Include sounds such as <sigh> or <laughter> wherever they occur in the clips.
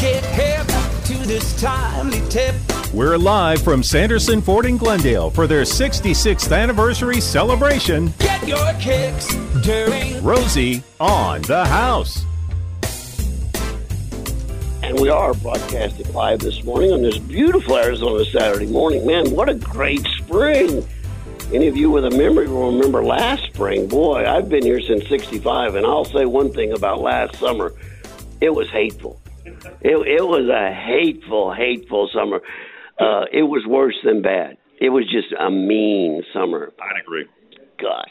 Get hip to this timely tip. We're live from Sanderson Ford in Glendale for their 66th anniversary celebration. Get your kicks during Rosie on the house. And we are broadcasting live this morning on this beautiful Arizona Saturday morning. Man, what a great spring! Any of you with a memory will remember last spring. Boy, I've been here since 65, and I'll say one thing about last summer it was hateful. It, it was a hateful, hateful summer. Uh, it was worse than bad. It was just a mean summer. I'd agree. God.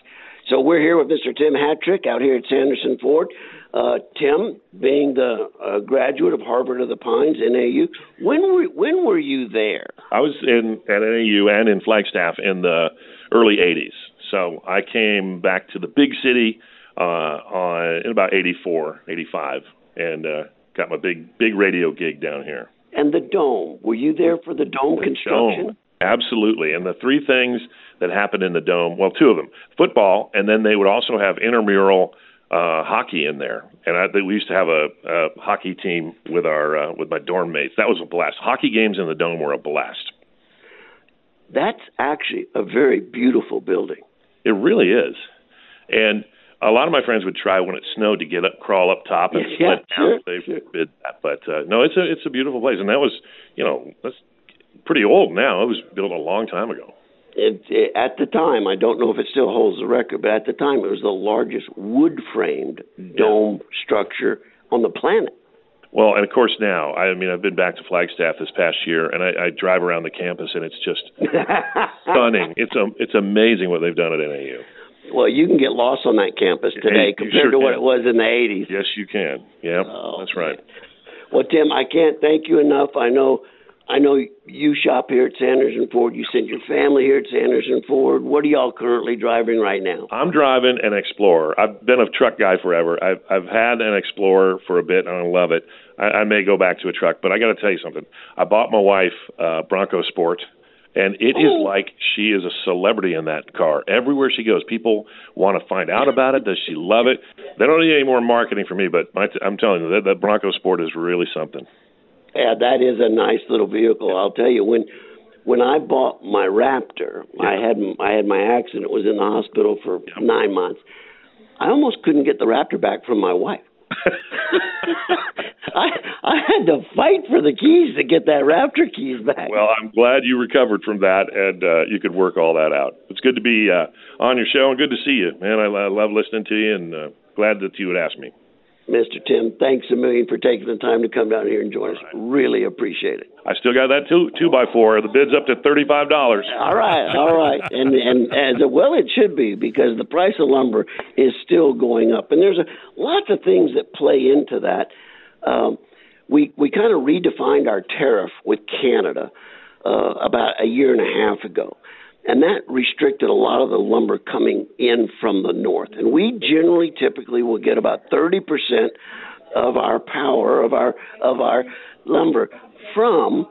So we're here with Mr. Tim Hattrick out here at Sanderson Ford. Uh, Tim, being the uh, graduate of Harvard of the Pines, NAU, when were when were you there? I was in at NAU and in Flagstaff in the early '80s. So I came back to the big city uh, on in about '84, '85, and uh, got my big big radio gig down here. And the dome, were you there for the dome construction? Dome. Absolutely. And the three things that happened in the dome, well, two of them football, and then they would also have intramural uh, hockey in there. And I, we used to have a, a hockey team with our uh, with my dorm mates. That was a blast. Hockey games in the dome were a blast. That's actually a very beautiful building. It really is. And a lot of my friends would try when it snowed to get up, crawl up top and Yeah, sure, down. They sure. forbid that, but uh, no, it's a it's a beautiful place, and that was you know that's pretty old now. It was built a long time ago. It, it, at the time, I don't know if it still holds the record, but at the time, it was the largest wood framed dome structure on the planet. Well, and of course now, I mean, I've been back to Flagstaff this past year, and I, I drive around the campus, and it's just <laughs> stunning. It's um, it's amazing what they've done at NAU. Well, you can get lost on that campus today you compared sure to what can. it was in the 80s. Yes, you can. Yeah, Oh, that's right. Well, Tim, I can't thank you enough. I know, I know you shop here at Sanderson Ford. You send your family here at Sanderson Ford. What are y'all currently driving right now? I'm driving an Explorer. I've been a truck guy forever. I've I've had an Explorer for a bit, and I love it. I, I may go back to a truck, but I got to tell you something. I bought my wife uh, Bronco Sport, and it is like she is a celebrity in that car. Everywhere she goes, people want to find out about it. Does she love it? They don't need any more marketing for me, but my t- I'm telling you that that Bronco Sport is really something. Yeah, that is a nice little vehicle. I'll tell you when when I bought my Raptor, I had I had my accident. Was in the hospital for nine months. I almost couldn't get the Raptor back from my wife. <laughs> I I had to fight for the keys to get that Raptor keys back. Well, I'm glad you recovered from that and uh, you could work all that out. It's good to be uh, on your show and good to see you, man. I, I love listening to you and uh, glad that you would ask me. Mr. Tim, thanks a million for taking the time to come down here and join us. Really appreciate it. I still got that two two by four. The bid's up to thirty five dollars. All right, all right, and and as well it should be because the price of lumber is still going up, and there's a lots of things that play into that. Um, we we kind of redefined our tariff with Canada uh, about a year and a half ago, and that restricted a lot of the lumber coming in from the north. And we generally, typically, will get about thirty percent of our power of our of our lumber from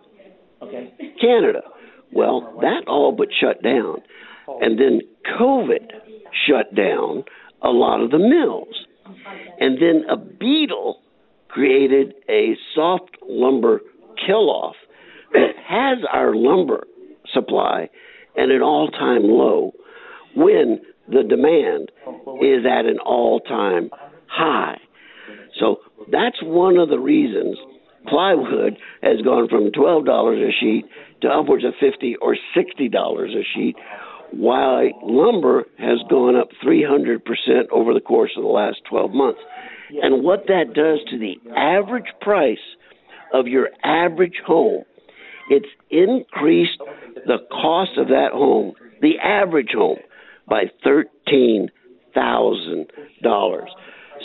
Canada. Well, that all but shut down. And then COVID shut down a lot of the mills. And then a beetle created a soft lumber kill off that has our lumber supply at an all time low when the demand is at an all time high. So that's one of the reasons plywood has gone from twelve dollars a sheet to upwards of fifty or sixty dollars a sheet, while lumber has gone up three hundred percent over the course of the last twelve months. And what that does to the average price of your average home, it's increased the cost of that home, the average home, by thirteen thousand dollars.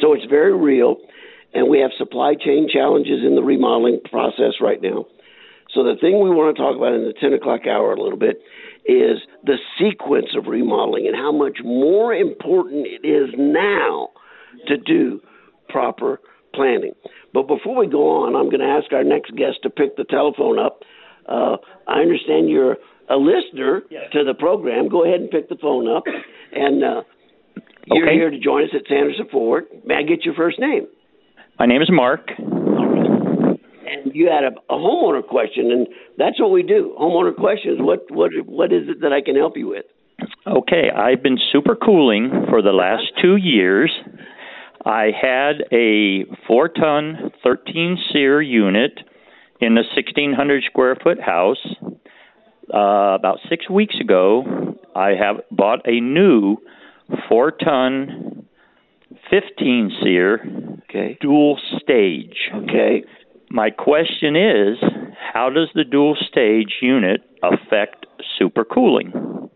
So it's very real, and we have supply chain challenges in the remodeling process right now. So the thing we want to talk about in the ten o'clock hour a little bit is the sequence of remodeling and how much more important it is now to do proper planning. But before we go on, I'm going to ask our next guest to pick the telephone up. Uh, I understand you're a listener to the program. Go ahead and pick the phone up. And uh, you're Okay. here to join us at Sanderson Ford. May I get your first name? My name is Mark. And you had a, a homeowner question, and that's what we do. Homeowner questions. What what what is it that I can help you with? Okay, I've been super cooling for the last two years. I had a four ton, 13 SEER unit in a 1,600 square foot house. Uh, about six weeks ago, I have bought a new four ton, 15 SEER Okay. dual stage. Okay. My question is how does the dual stage unit affect supercooling?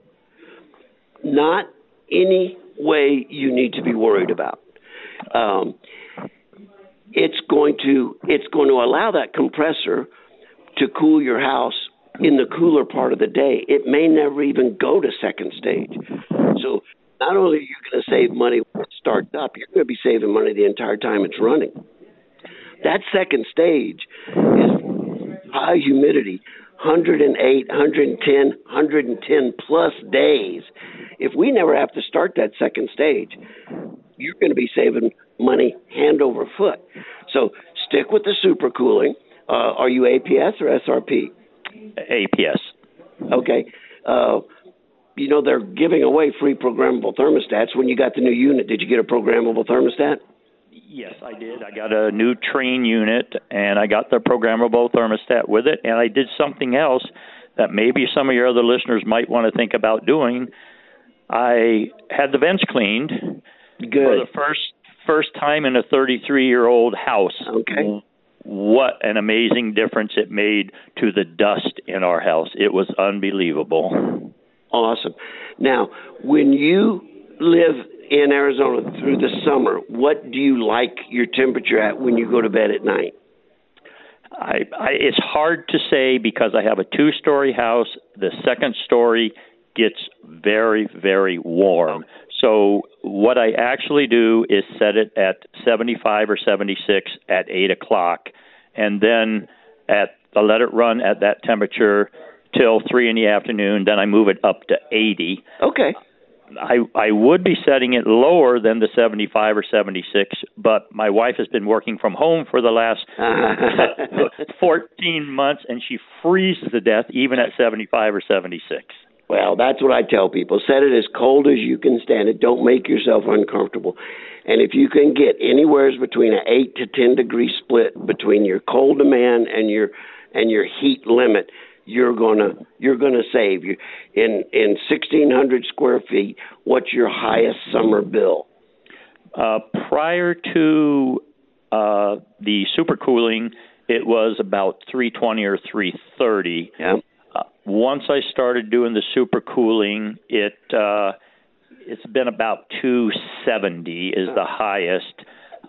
Not any way you need to be worried about. Um, it's going to it's going to allow that compressor to cool your house in the cooler part of the day. It may never even go to second stage. So not only are you going to save money when it starts up, you're going to be saving money the entire time it's running. That second stage is high humidity, 108, 110, 110 plus days. If we never have to start that second stage, you're going to be saving money hand over foot. So stick with the supercooling. Uh, are you APS or SRP? APS. Okay. Uh, you know they're giving away free programmable thermostats. When you got the new unit, did you get a programmable thermostat? Yes, I did. I got a new Trane unit and I got the programmable thermostat with it. And I did something else that maybe some of your other listeners might want to think about doing. I had the vents cleaned for the first first time in a 33 year old house. Okay. What an amazing difference it made to the dust in our house. It was unbelievable. Awesome. Now, when you live in Arizona through the summer, what do you like your temperature at when you go to bed at night? I, I it's hard to say because I have a two story house. The second story gets very, very warm. So what I actually do is set it at 75 or 76 at 8 o'clock, and then at I let it run at that temperature till three in the afternoon. Then I move it up to 80. Okay. I I would be setting it lower than the 75 or 76, but my wife has been working from home for the last <laughs> 14 months, and she freezes to death even at 75 or 76. Well, that's what I tell people. Set it as cold as you can stand it. Don't make yourself uncomfortable. And if you can get anywhere between an eight to ten degree split between your cold demand and your and your heat limit, you're gonna you're gonna save you in in sixteen hundred square feet. What's your highest summer bill? Uh, prior to uh, the supercooling, it was about 320 or 330. Yeah. Uh, once I started doing the supercooling, it uh, it's been about 270 is the highest.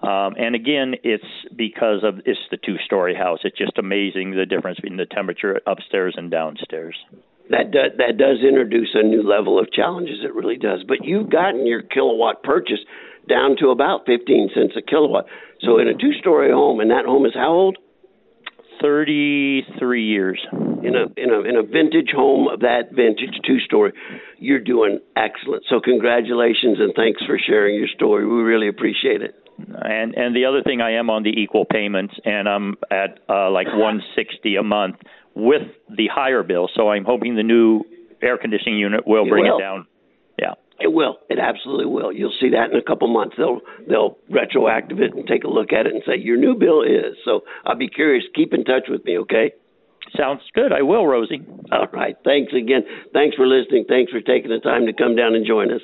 Um, and again, it's because of it's the two-story house. It's just amazing the difference between the temperature upstairs and downstairs. That does, that does introduce a new level of challenges. It really does. But you've gotten your kilowatt purchase down to about 15 cents a kilowatt. So in a two-story home, and that home is how old? 33 years. in a in a in a vintage home of that vintage two story, you're doing excellent. So congratulations and thanks for sharing your story. We really appreciate it. And and the other thing, I am on the equal payments, and I'm at uh, like 160 a month with the higher bill. So I'm hoping the new air conditioning unit will It bring will. it down. Yeah. It will. It absolutely will. You'll see that in a couple months. They'll they'll retroactive it and take a look at it and say your new bill is. So I'll be curious. Keep in touch with me, okay? Sounds good. I will, Rosie. All right. Thanks again. Thanks for listening. Thanks for taking the time to come down and join us.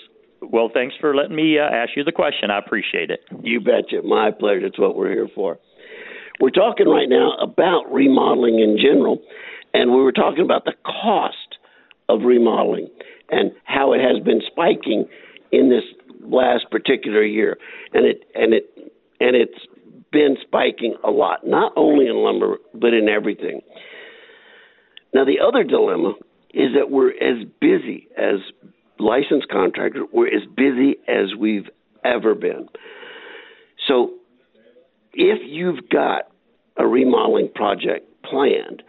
Well, thanks for letting me uh, ask you the question. I appreciate it. You betcha. My pleasure. It's what we're here for. We're talking right now about remodeling in general, and we were talking about the cost of remodeling and how it has been spiking in this last particular year. And it and it and it's been spiking a lot, not only in lumber but in everything. Now the other dilemma is that we're as busy as licensed contractors, we're as busy as we've ever been. So if you've got a remodeling project planned,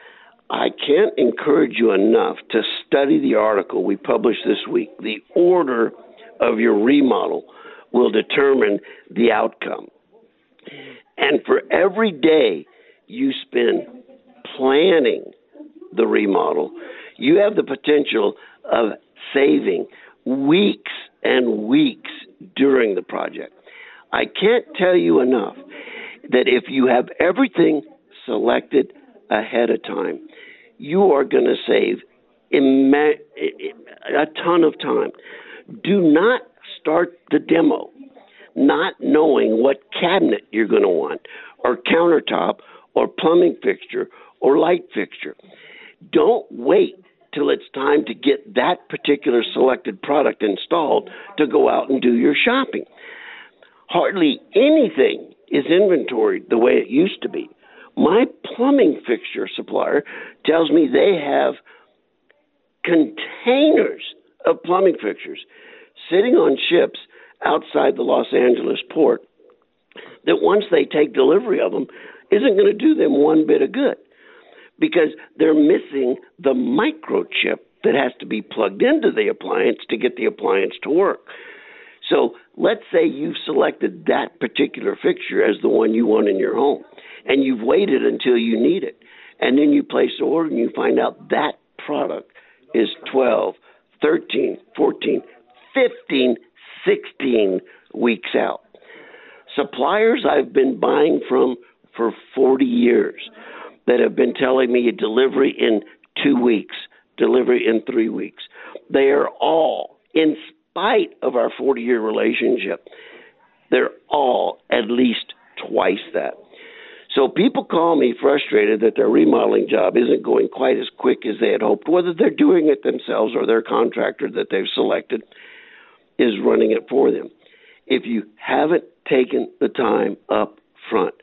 I can't encourage you enough to study the article we published this week. The order of your remodel will determine the outcome. And for every day you spend planning the remodel, you have the potential of saving weeks and weeks during the project. I can't tell you enough that if you have everything selected ahead of time, you are going to save a ton of time. Do not start the demo not knowing what cabinet you're going to want, or countertop, or plumbing fixture, or light fixture. Don't wait till it's time to get that particular selected product installed to go out and do your shopping. Hardly anything is inventoried the way it used to be. My plumbing fixture supplier tells me they have containers of plumbing fixtures sitting on ships outside the Los Angeles port that once they take delivery of them isn't going to do them one bit of good because they're missing the microchip that has to be plugged into the appliance to get the appliance to work. So let's say you've selected that particular fixture as the one you want in your home, and you've waited until you need it. And then you place the order and you find out that product is 12, 13, 14, 15, 16 weeks out. Suppliers I've been buying from for 40 years that have been telling me a delivery in two weeks, delivery in three weeks. They are all, in spite of our 40 year relationship, they're all at least twice that. So people call me frustrated that their remodeling job isn't going quite as quick as they had hoped, whether they're doing it themselves or their contractor that they've selected is running it for them. If you haven't taken the time up front,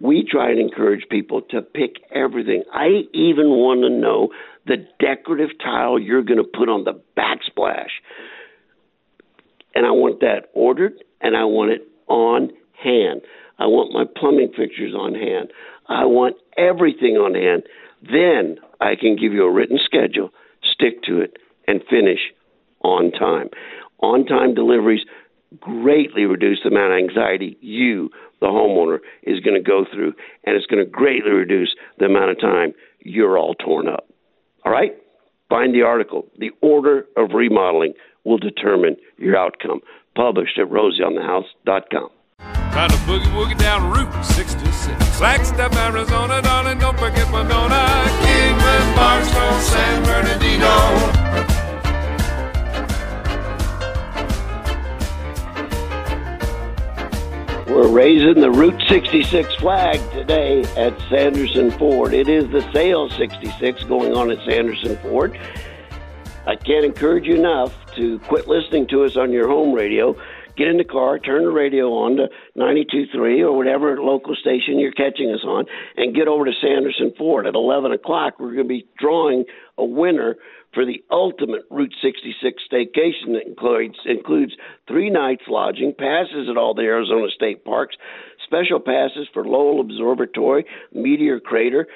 we try and encourage people to pick everything. I even want to know the decorative tile you're going to put on the backsplash. And I want that ordered and I want it on hand. I want my plumbing fixtures on hand. I want everything on hand. Then I can give you a written schedule, stick to it, and finish on time on time deliveries greatly reduce the amount of anxiety you, the homeowner, is going to go through, and it's going to greatly reduce the amount of time you're all torn up. All right? Find the article. The order of remodeling will determine your outcome. Published at rosieonthehouse.com. Trying to boogie woogie down Route 66. Flagstaff, Arizona, darling, don't forget Winona. Kingman, Barstow, San Bernardino. We're raising the Route 66 flag today at Sanderson Ford. It is the Sales 66 going on at Sanderson Ford. I can't encourage you enough to quit listening to us on your home radio. Get in the car, turn the radio on to 92.3 or whatever local station you're catching us on, and get over to Sanderson Ford. At 11 o'clock, we're going to be drawing a winner for the ultimate Route 66 staycation that includes, includes three nights lodging, passes at all the Arizona state parks, special passes for Lowell Observatory, Meteor Crater.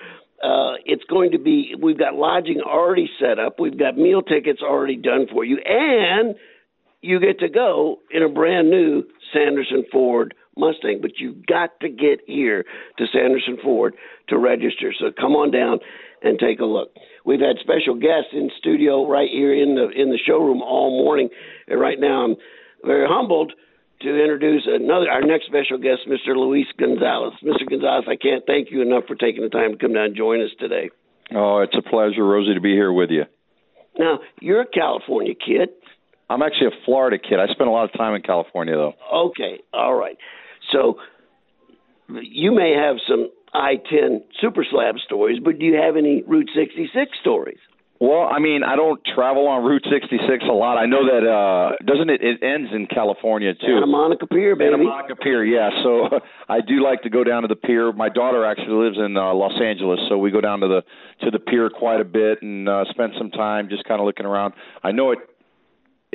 Uh, it's going to be, we've got lodging already set up, we've got meal tickets already done for you, and you get to go in a brand new Sanderson Ford Mustang, but you've got to get here to Sanderson Ford to register. So come on down and take a look. We've had special guests in studio right here in the in the showroom all morning. And right now, I'm very humbled to introduce another our next special guest, Mr. Luis Gonzalez. Mr. Gonzalez, I can't thank you enough for taking the time to come down and join us today. Oh, it's a pleasure, Rosie, to be here with you. Now, you're a California kid. I'm actually a Florida kid. I spent a lot of time in California, though. Okay, all right. So you may have some I 10 Super Slab stories, but do you have any Route 66 stories? Well, I mean, I don't travel on Route 66 a lot. I know that uh doesn't it it ends in California too. Santa Monica Pier, baby. Santa Monica Pier, yeah. So <laughs> I do like to go down to the pier. My daughter actually lives in uh, Los Angeles, so we go down to the to the pier quite a bit and uh spend some time just kind of looking around. I know it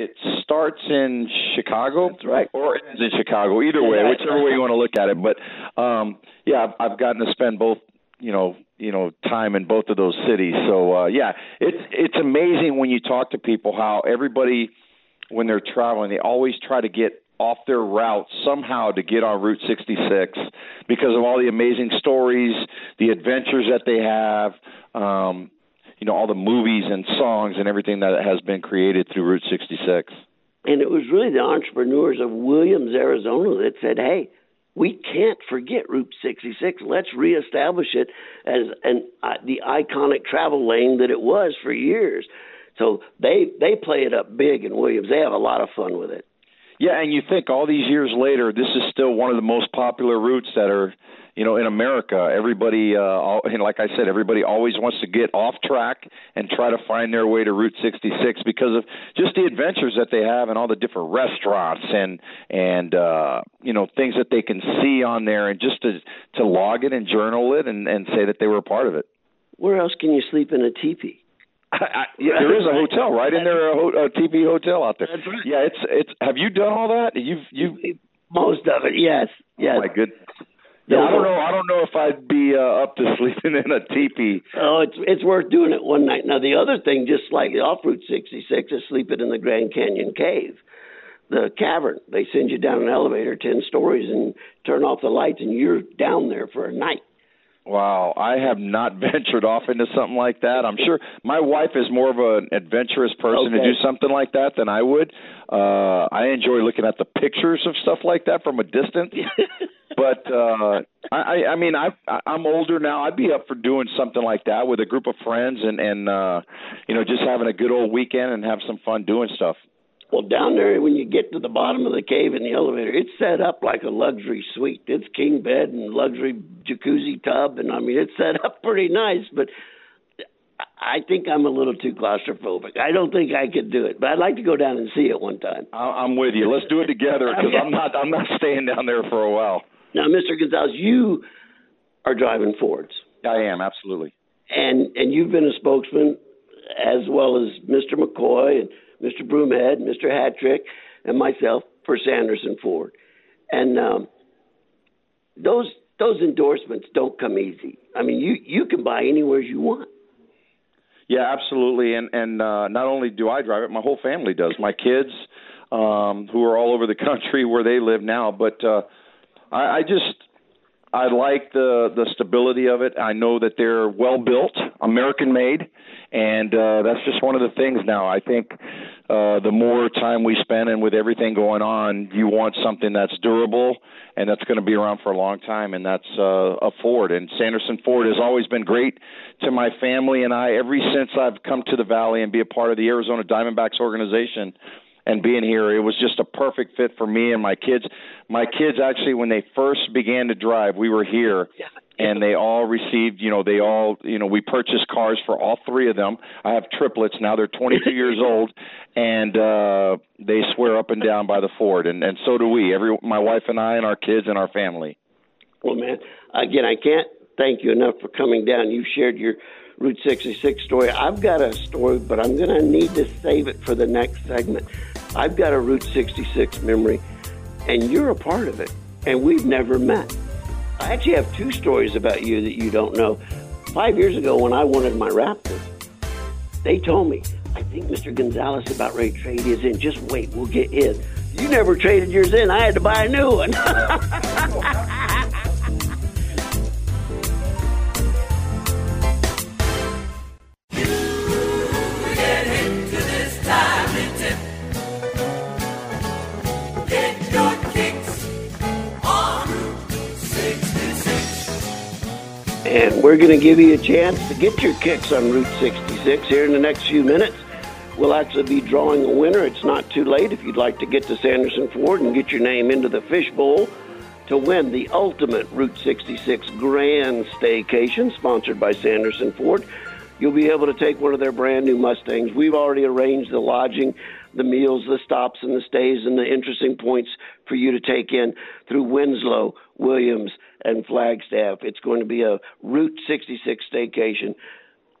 it starts in Chicago, That's right, or it ends in Chicago. Either way, whichever way you want to look at it. But um, yeah, I've, I've gotten to spend both, you know, you know, time in both of those cities. So uh, yeah, it's it's amazing when you talk to people how everybody, when they're traveling, they always try to get off their route somehow to get on Route 66 because of all the amazing stories, the adventures that they have, um, you know, all the movies and songs and everything that has been created through Route 66. And it was really the entrepreneurs of Williams, Arizona that said, hey, we can't forget Route 66. Let's reestablish it as an uh, the iconic travel lane that it was for years. So they they play it up big in Williams. They have a lot of fun with it. Yeah, and you think all these years later, this is still one of the most popular routes that are, you know, in America. Everybody, uh, all, and like I said, everybody always wants to get off track and try to find their way to Route 66 because of just the adventures that they have and all the different restaurants and and uh, you know things that they can see on there, and just to to log it and journal it and and say that they were a part of it. Where else can you sleep in a teepee? <laughs> I, yeah, there is a hotel right in there, a, ho- a teepee hotel out there. Right. Yeah, it's it's. Have you done all that? You've you've. Most of it, yes, yes. Oh my good. Yeah, I don't know. I don't know if I'd be uh, up to <laughs> sleeping in a teepee. Oh, it's it's worth doing it one night. Now the other thing, just slightly off Route 66, is sleeping in the Grand Canyon Cave, the cavern. They send you down an elevator ten stories and turn off the lights, and you're down there for a night. Wow, I have not <laughs> ventured off into something like that. I'm sure my wife is more of an adventurous person Okay. to do something like that than I would. Uh I enjoy looking at the pictures of stuff like that from a distance. <laughs> but uh I I I mean I I'm older now. I'd be up for doing something like that with a group of friends and and uh you know just having a good old weekend and have some fun doing stuff. Well, down there, when you get to the bottom of the cave in the elevator, it's set up like a luxury suite. It's king bed and luxury jacuzzi tub, and I mean, it's set up pretty nice. But I think I'm a little too claustrophobic. I don't think I could do it, but I'd like to go down and see it one time. I'm with you. Let's do it together because I'm not I'm not staying down there for a while. Now, Mr. Gonzalez, you are driving Fords, I am absolutely. and and you've been a spokesman as well as Mr. McCoy and. Broomhead, Mr. Hattrick, and myself for Sanderson Ford, and um, those those endorsements don't come easy. I mean, you you can buy anywhere you want. Yeah, absolutely. And and uh, not only do I drive it, my whole family does. My kids, um, who are all over the country where they live now, but uh, I, I just I like the the stability of it. I know that they're well built, American made, and uh, that's just one of the things now. I think uh, the more time we spend and with everything going on, you want something that's durable and that's going to be around for a long time, and that's uh, a Ford. And Sanderson Ford has always been great to my family and I. Ever since I've come to the Valley and be a part of the Arizona Diamondbacks organization and being here, it was just a perfect fit for me and my kids. My kids actually, when they first began to drive, we were here, and they all received. You know, they all, you know, we purchased cars for all three of them. I have triplets now; they're 22 years <laughs> old, and uh, they swear up and down by the Ford, and and so do we. Every my wife and I and our kids and our family. Well, man, again, I can't thank you enough for coming down. You shared your Route 66 story. I've got a story, but I'm going to need to save it for the next segment. I've got a Route 66 memory, and you're a part of it, and we've never met. I actually have two stories about you that you don't know. Five years ago, when I wanted my Raptor, they told me, I think Mr. Gonzalez about to trade his in. Just wait, we'll get his. You never traded yours in. I had to buy a new one. <laughs> And we're going to give you a chance to get your kicks on Route 66 here in the next few minutes. We'll actually be drawing a winner. It's not too late if you'd like to get to Sanderson Ford and get your name into the fishbowl to win the ultimate Route 66 Grand Staycation sponsored by Sanderson Ford. You'll be able to take one of their brand new Mustangs. We've already arranged the lodging, the meals, the stops, and the stays, and the interesting points for you to take in through Winslow, Williams, and Flagstaff. It's going to be a Route 66 staycation,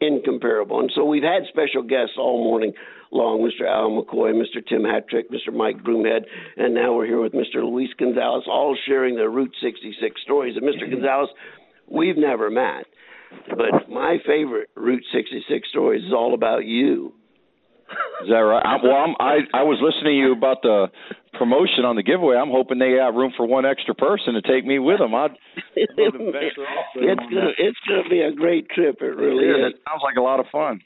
incomparable. And so we've had special guests all morning long Mr. Al McCoy, Mr. Tim Hattrick, Mr. Mike Broomhead, and now we're here with Mr. Luis Gonzalez, all sharing their Route 66 stories. And Mr. Gonzalez, we've never met. But my favorite Route 66 story is all about you. Is that right? I'm, well, I'm, I I was listening to you about the promotion on the giveaway. I'm hoping they got room for one extra person to take me with them. I'd it's gonna it's gonna be a great trip. It really it is. It sounds like a lot of fun.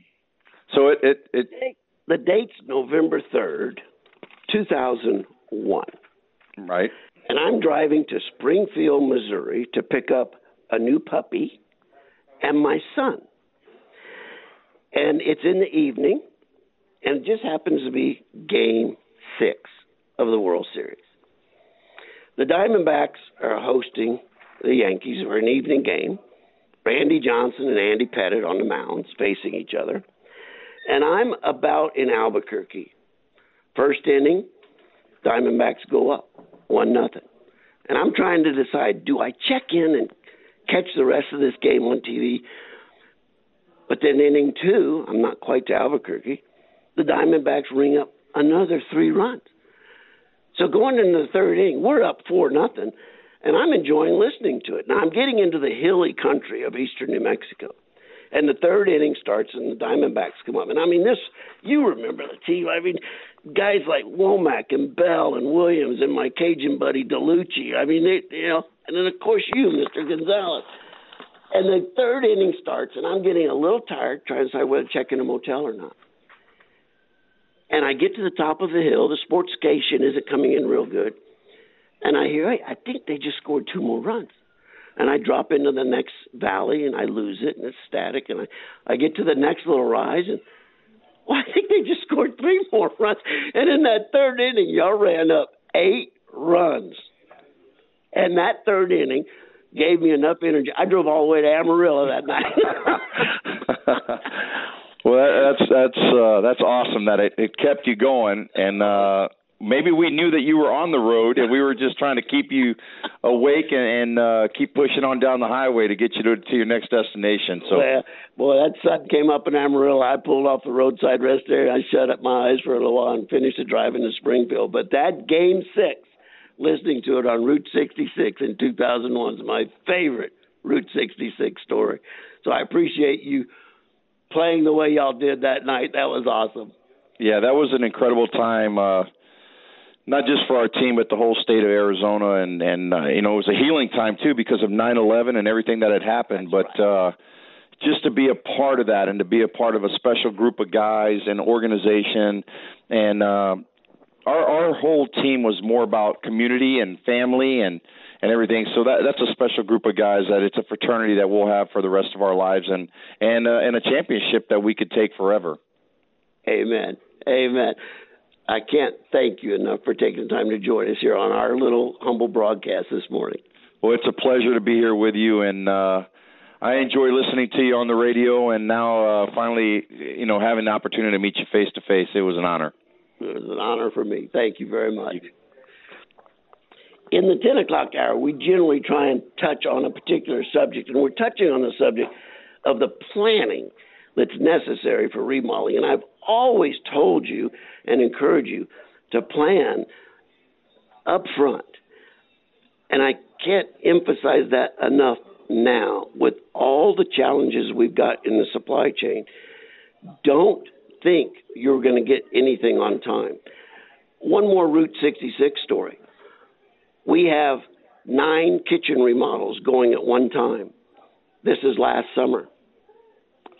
So it it, it the date's November third, two thousand one. Right. And I'm driving to Springfield, Missouri to pick up a new puppy and my son. And it's in the evening, and it just happens to be game six of the World Series. The Diamondbacks are hosting the Yankees for an evening game. Randy Johnson and Andy Pettitte on the mounds facing each other. And I'm about in Albuquerque. First inning, Diamondbacks go up one nothing. And I'm trying to decide do I check in and catch the rest of this game on TV? But then inning two, I'm not quite to Albuquerque. The Diamondbacks ring up another three runs. So going into the third inning, we're up four nothing, and I'm enjoying listening to it. Now I'm getting into the hilly country of eastern New Mexico. And the third inning starts, and the Diamondbacks come up. And I mean, this you remember the team. I mean, guys like Womack and Bell and Williams and my Cajun buddy Dellucci. I mean, they, you know, and then of course you, Mr. Gonzalez. And the third inning starts, and I'm getting a little tired trying to decide whether to check in a motel or not. And I get to the top of the hill. The sports station isn't coming in real good. And I hear, hey, I think they just scored two more runs. And I drop into the next valley and I lose it and it's static. And I, I get to the next little rise and well, I think they just scored three more runs. And in that third inning, y'all ran up eight runs. And that third inning gave me enough energy. I drove all the way to Amarillo that night. <laughs> <laughs> well, that's that's uh, that's awesome that it, it kept you going, and uh, maybe we knew that you were on the road, and we were just trying to keep you awake and, and uh, keep pushing on down the highway to get you to, to your next destination. So, well, boy, that sun came up in Amarillo. I pulled off the roadside rest area. I shut up my eyes for a little while and finished the drive into Springfield. But that game six, listening to it on Route 66 in 2001 is my favorite Route 66 story. So I appreciate you playing the way y'all did that night. That was awesome. Yeah, that was an incredible time. Uh, not just for our team, but the whole state of Arizona, and and uh, you know it was a healing time too because of 9/11 and everything that had happened. That's but right. uh, just to be a part of that and to be a part of a special group of guys and organization, and uh, our our whole team was more about community and family and and everything. So that that's a special group of guys that it's a fraternity that we'll have for the rest of our lives and and uh, and a championship that we could take forever. Amen. Amen. I can't thank you enough for taking the time to join us here on our little humble broadcast this morning. Well, it's a pleasure to be here with you, and uh, I enjoy listening to you on the radio, and now uh, finally, you know, having the opportunity to meet you face to face. It was an honor. It was an honor for me. Thank you very much. In the 10 o'clock hour, we generally try and touch on a particular subject, and we're touching on the subject of the planning that's necessary for remodeling. And I've always told you and encourage you to plan up front. And I can't emphasize that enough now with all the challenges we've got in the supply chain. Don't think you're going to get anything on time. One more Route 66 story. We have nine kitchen remodels going at one time. This is last summer.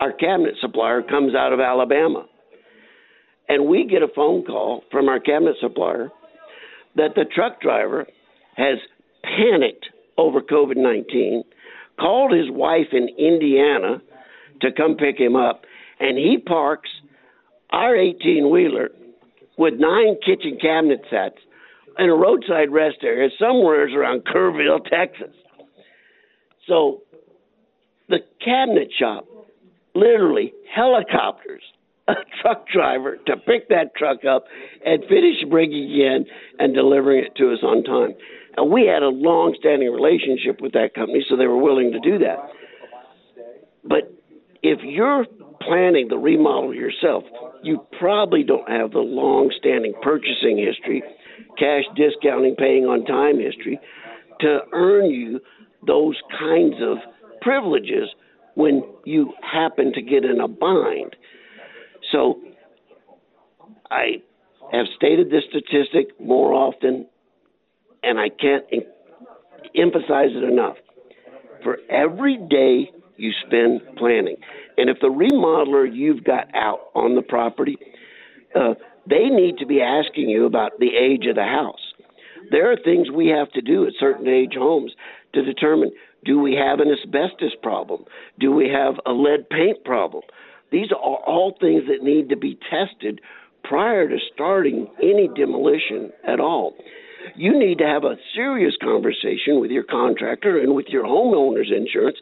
Our cabinet supplier comes out of Alabama. And we get a phone call from our cabinet supplier that the truck driver has panicked over COVID 19, called his wife in Indiana to come pick him up, and he parks our 18 wheeler with nine kitchen cabinet sets in a roadside rest area somewhere around Kerrville, Texas. So the cabinet shop literally helicopters <laughs> a truck driver to pick that truck up and finish bringing in and delivering it to us on time. And we had a long standing relationship with that company, so they were willing to do that. But if you're planning the remodel yourself, you probably don't have the long standing purchasing history, cash discounting, paying on time history to earn you those kinds of privileges when you happen to get in a bind. So I have stated this statistic more often, and I can't em- emphasize it enough. For every day you spend planning, and if the remodeler you've got out on the property, uh, they need to be asking you about the age of the house. There are things we have to do at certain age homes to determine do we have an asbestos problem? Do we have a lead paint problem? These are all things that need to be tested prior to starting any demolition at all. You need to have a serious conversation with your contractor and with your homeowner's insurance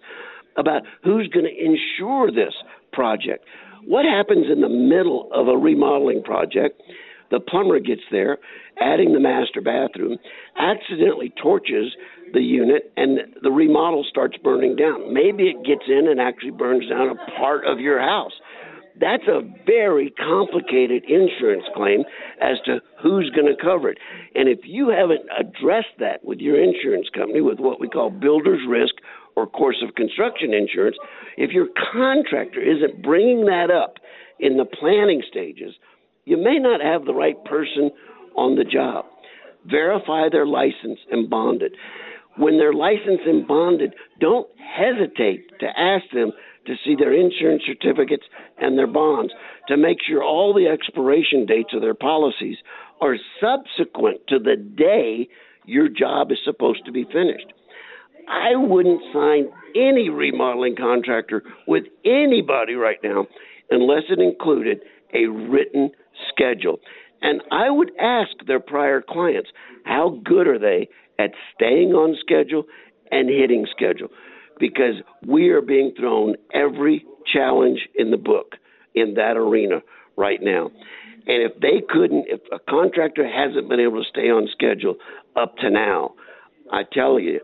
about who's going to insure this project. What happens in the middle of a remodeling project? The plumber gets there, adding the master bathroom, accidentally torches the unit, and the remodel starts burning down. Maybe it gets in and actually burns down a part of your house. That's a very complicated insurance claim as to who's going to cover it. And if you haven't addressed that with your insurance company, with what we call builder's risk or course of construction insurance, if your contractor isn't bringing that up in the planning stages, you may not have the right person on the job. Verify their license and bonded. When they're licensed and bonded, don't hesitate to ask them to see their insurance certificates and their bonds to make sure all the expiration dates of their policies are subsequent to the day your job is supposed to be finished. I wouldn't sign any remodeling contractor with anybody right now unless it included a written schedule. And I would ask their prior clients, how good are they at staying on schedule and hitting schedule? Because we are being thrown every challenge in the book in that arena right now. And if they couldn't, if a contractor hasn't been able to stay on schedule up to now, I tell you,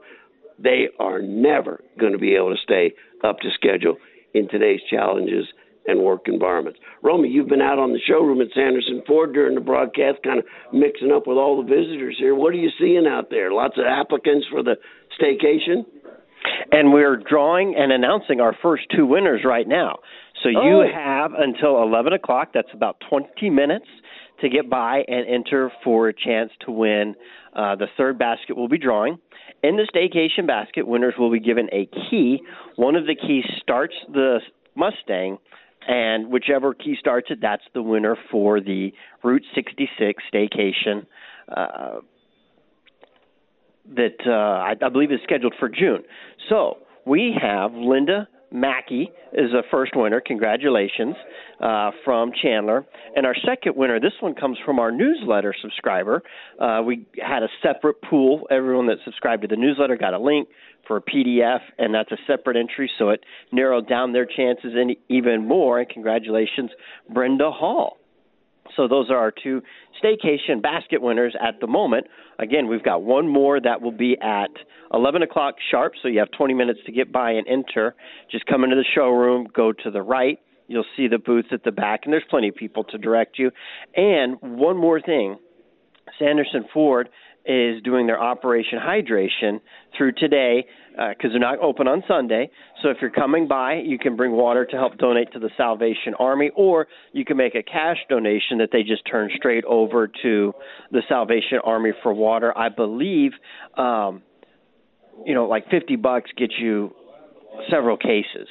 they are never going to be able to stay up to schedule in today's challenges and work environments. Romy, you've been out on the showroom at Sanderson Ford during the broadcast, kind of mixing up with all the visitors here. What are you seeing out there? Lots of applicants for the staycation? And we're drawing and announcing our first two winners right now. So you oh. have until 11 o'clock, that's about 20 minutes, to get by and enter for a chance to win. Uh, the third basket we'll be drawing. In the staycation basket, winners will be given a key. One of the keys starts the Mustang, and whichever key starts it, that's the winner for the Route 66 staycation. Uh, that uh, I, I believe is scheduled for June. So we have Linda Mackey is the first winner. Congratulations uh, from Chandler. And our second winner, this one comes from our newsletter subscriber. Uh, we had a separate pool. Everyone that subscribed to the newsletter got a link for a PDF, and that's a separate entry, so it narrowed down their chances even more. And congratulations, Brenda Hall. So those are our two staycation basket winners at the moment. Again, we've got one more that will be at 11 o'clock sharp, so you have 20 minutes to get by and enter. Just come into the showroom, go to the right. You'll see the booth at the back, and there's plenty of people to direct you. And one more thing Sanderson Ford is doing their Operation Hydration through today because uh, they're not open on Sunday. So if you're coming by, you can bring water to help donate to the Salvation Army, or you can make a cash donation that they just turn straight over to the Salvation Army for water. I believe, um, you know, like 50 bucks gets you several cases.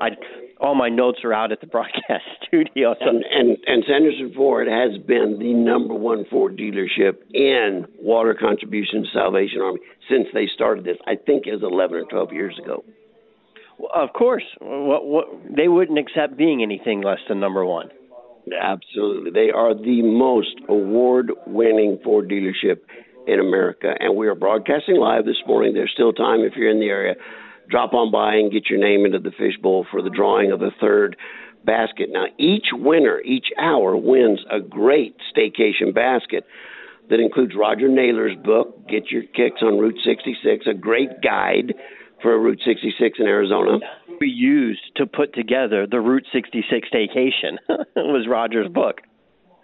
I all my notes are out at the <laughs> broadcast studio. So. And, and and Sanderson Ford has been the number one Ford dealership in water contribution to Salvation Army since they started this. I think it was 11 or 12 years ago. Well, of course, what, what, they wouldn't accept being anything less than number one. Absolutely, they are the most award-winning Ford dealership in America, and we are broadcasting live this morning. There's still time if you're in the area drop on by and get your name into the fishbowl for the drawing of the third basket. Now, each winner, each hour, wins a great staycation basket that includes Roger Naylor's book, Get Your Kicks on Route 66, a great guide for Route 66 in Arizona. We used to put together the Route 66 staycation <laughs> was Roger's book.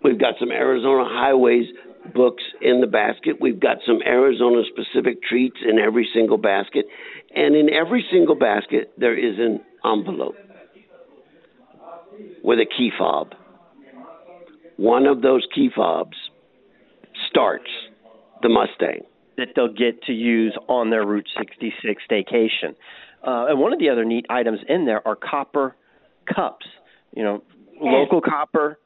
We've got some Arizona highways books in the basket. We've got some Arizona specific treats in every single basket. And in every single basket, there is an envelope with a key fob. one of those key fobs starts the Mustang that they'll get to use on their Route 66 staycation. Uh, and one of the other neat items in there are copper cups. You know, local copper.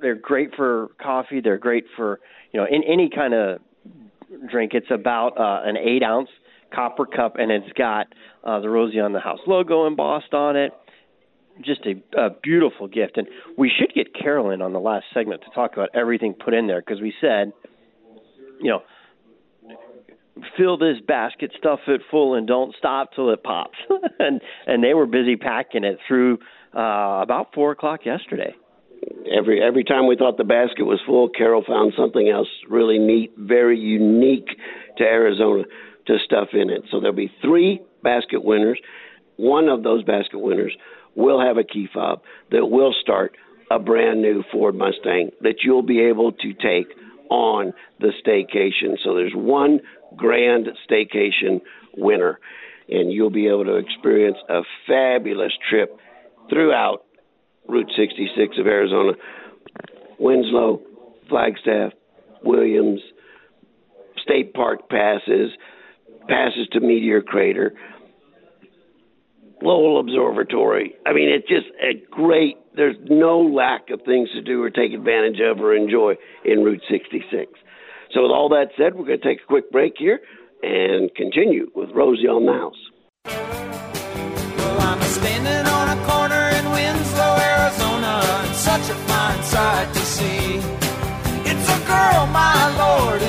They're great for coffee. They're great for you know in any kind of drink. It's about uh, an eight ounce copper cup, and it's got uh, the Rosie on the House logo embossed on it. Just a, a beautiful gift, and we should get Carolyn on the last segment to talk about everything put in there because we said, you know, fill this basket, stuff it full, and don't stop till it pops. <laughs> and and they were busy packing it through uh, about four o'clock yesterday. Every every time we thought the basket was full, Carol found something else really neat, very unique to Arizona to stuff in it. So there'll be three basket winners. One of those basket winners will have a key fob that will start a brand new Ford Mustang that you'll be able to take on the staycation. So there's one grand staycation winner, and you'll be able to experience a fabulous trip throughout Route 66 of Arizona, Winslow, Flagstaff, Williams, state park passes, passes to Meteor Crater, Lowell Observatory. I mean, it's just a great. There's no lack of things to do or take advantage of or enjoy in Route 66. So, with all that said, we're going to take a quick break here and continue with Rosie on the House. Well, I'm standing on a corner in Winslow, Arizona, and such a fine sight to see. It's a girl, my lord,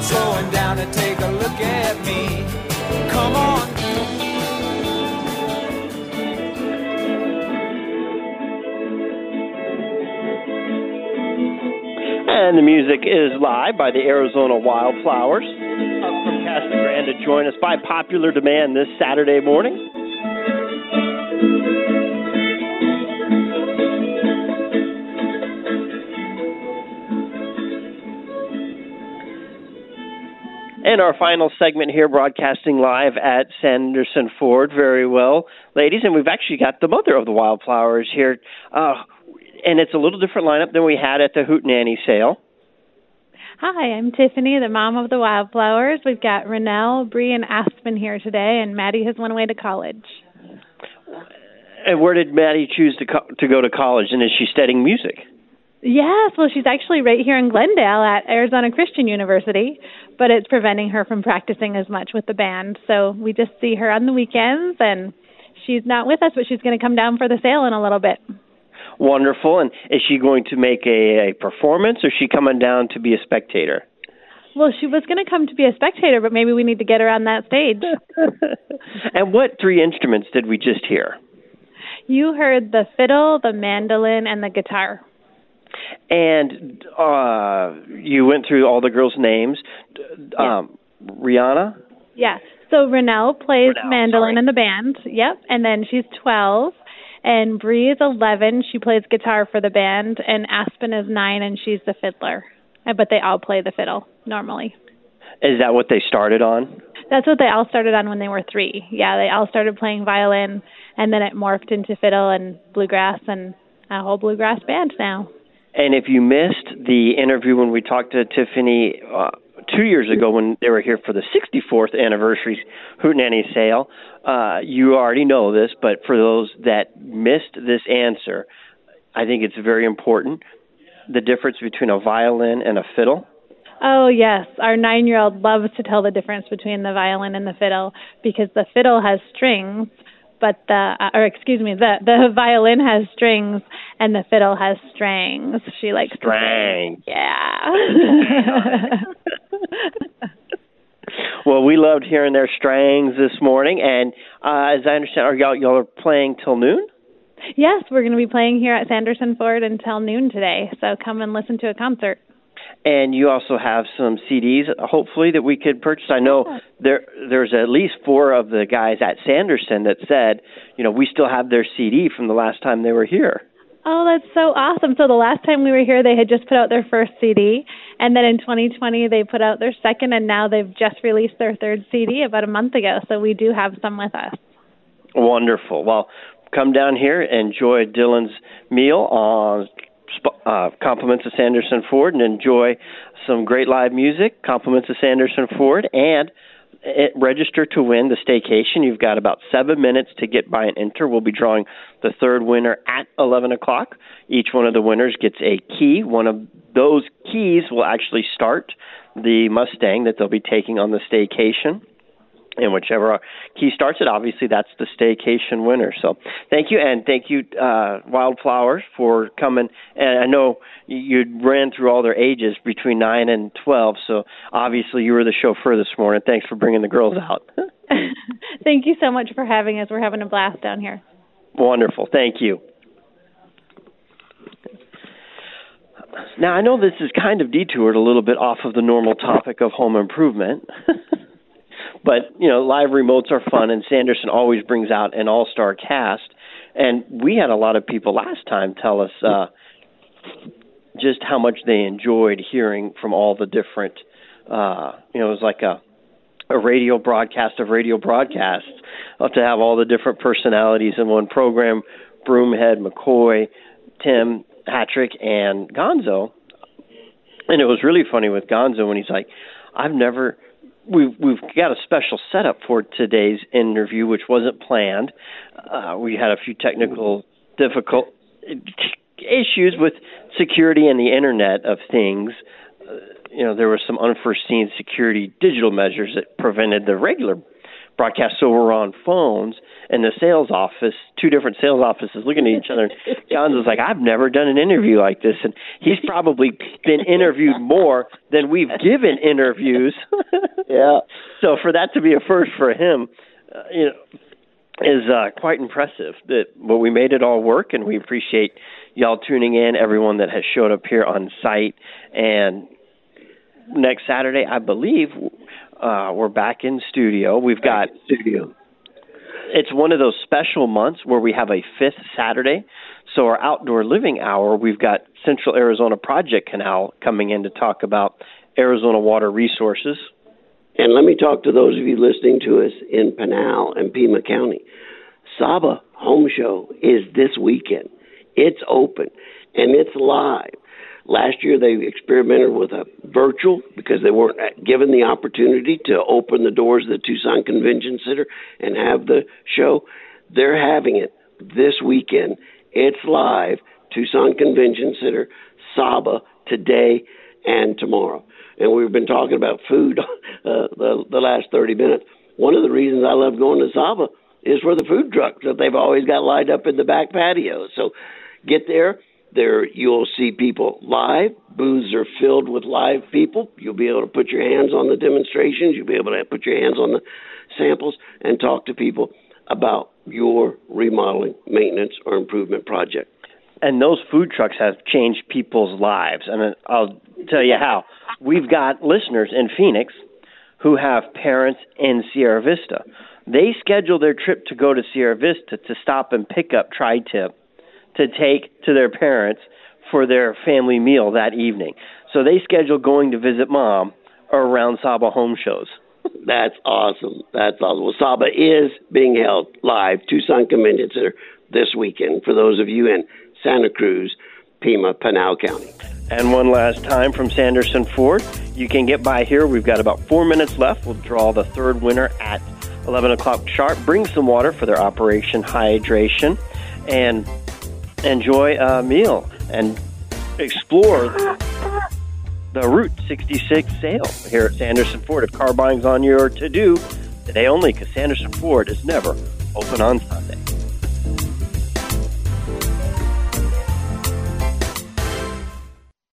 Ford, slowing down to take a look at me. Come on. And the music is live by the Arizona Wildflowers. Up from Casa Grande to join us by popular demand this Saturday morning. And our final segment here, broadcasting live at Sanderson Ford. Very well, ladies. And we've actually got the mother of the wildflowers here. Uh, and it's a little different lineup than we had at the Hootenanny sale. Hi, I'm Tiffany, the mom of the wildflowers. We've got Renelle, Bree, and Aspen here today, and Maddie has went away to college. And where did Maddie choose to co- to go to college? And is she studying music? Yes, well, she's actually right here in Glendale at Arizona Christian University, but it's preventing her from practicing as much with the band. So we just see her on the weekends, and she's not with us, but she's going to come down for the sale in a little bit. Wonderful. And is she going to make a, a performance, or is she coming down to be a spectator? Well, she was going to come to be a spectator, but maybe we need to get her on that stage. <laughs> and what three instruments did we just hear? You heard the fiddle, the mandolin, and the guitar. And uh, you went through all the girls' names. Um. Rihanna? Yeah. So Renelle plays Renelle, mandolin sorry. in the band. Yep. And then she's 12. And Bree is 11. She plays guitar for the band. And Aspen is 9, and she's the fiddler. Uh, But they all play the fiddle normally. Is that what they started on? That's what they all started on when they were three. Yeah, they all started playing violin, and then it morphed into fiddle and bluegrass and a whole bluegrass band now. And if you missed the interview when we talked to Tiffany uh, two years ago when they were here for the 64th anniversary Hootenanny sale, uh, you already know this, but for those that missed this answer, I think it's very important the difference between a violin and a fiddle. Oh, yes. Our nine year old loves to tell the difference between the violin and the fiddle because the fiddle has strings, but the, uh, or excuse me, the, the violin has strings and the fiddle has strings. She likes say. Yeah. <laughs> Well, we loved hearing their strings this morning, and uh, as I understand, are y'all y'all are playing till noon? yes, we're going to be playing here at Sanderson Ford until noon today, so come and listen to a concert. And you also have some CDs, hopefully that we could purchase. I know there there's at least four of the guys at Sanderson that said, you know, we still have their CD from the last time they were here. Oh, that's so awesome. So the last time we were here, they had just put out their first CD, and then in 2020, they put out their second, and now they've just released their third CD about a month ago. So we do have some with us. Wonderful. Well, come down here, and enjoy Dylan's meal on uh, compliments of Sanderson Ford and enjoy some great live music. Compliments of Sanderson Ford and it, register to win the staycation. You've got about seven minutes to get by and enter. We'll be drawing the third winner at 11 o'clock. Each one of the winners gets a key. One of those keys will actually start the Mustang that they'll be taking on the staycation and whichever key starts it, obviously that's the staycation winner. So thank you, and thank you, uh, Wildflowers, for coming. And I know you ran through all their ages between nine and twelve, so obviously you were the chauffeur this morning. Thanks for bringing the girls out. <laughs> <laughs> thank you so much for having us. We're having a blast down here. Wonderful, thank you. Now I know this is kind of detoured a little bit off of the normal topic of home improvement. <laughs> But you know, live remotes are fun, and Sanderson always brings out an all-star cast. And we had a lot of people last time tell us uh, just how much they enjoyed hearing from all the different. Uh, you know, it was like a a radio broadcast of radio broadcasts uh, to have all the different personalities in one program Broomhead, McCoy, Tim, Hatrick, and Gonzo. And it was really funny with Gonzo when he's like, I've never we've we've got a special setup for today's interview, which wasn't planned. Uh, we had a few technical difficult issues with security and the Internet of Things. Uh, you know, there were some unforeseen security digital measures that prevented the regular broadcast. So we're on phones, and the sales office, two different sales offices, looking at each other. <laughs> Johns was like, "I've never done an interview like this," and he's probably been interviewed more than we've given interviews. <laughs> yeah. So for that to be a first for him, uh, you know, is uh, quite impressive. That but we made it all work, and we appreciate y'all tuning in. Everyone that has showed up here on site, and next Saturday, I believe. Uh, we're back in studio. We've got studio it's one of those special months where we have a fifth Saturday. So our outdoor living hour, we've got Central Arizona Project Canal coming in to talk about Arizona water resources. And let me talk to those of you listening to us in Pinal and Pima County. SAHBA Home Show is this weekend. It's open and it's live. Last year, they experimented with a virtual because they weren't given the opportunity to open the doors of the Tucson Convention Center and have the show. They're having it this weekend. It's live, Tucson Convention Center, SAHBA, today and tomorrow. And we've been talking about food <laughs> uh, the, the last 30 minutes. One of the reasons I love going to SAHBA is for the food trucks that they've always got lined up in the back patio. So get there there, you'll see people live. Booths are filled with live people. You'll be able to put your hands on the demonstrations. You'll be able to put your hands on the samples and talk to people about your remodeling, maintenance, or improvement project. And those food trucks have changed people's lives. And I'll tell you how. We've got listeners in Phoenix who have parents in Sierra Vista. They schedule their trip to go to Sierra Vista to stop and pick up tri tip to take to their parents for their family meal that evening. So they schedule going to visit mom around SAHBA home shows. <laughs> That's awesome. That's awesome. Well, SAHBA is being held live, Tucson Convention Center, this weekend for those of you in Santa Cruz, Pima, Pinal County. And one last time from Sanderson Ford. You can get by here. We've got about four minutes left. We'll draw the third winner at 11 o'clock sharp. Bring some water for their Operation Hydration. And enjoy a meal and explore the Route 66 sale here at Sanderson Ford. If car buying's on your to do, today only because Sanderson Ford is never open on Sunday.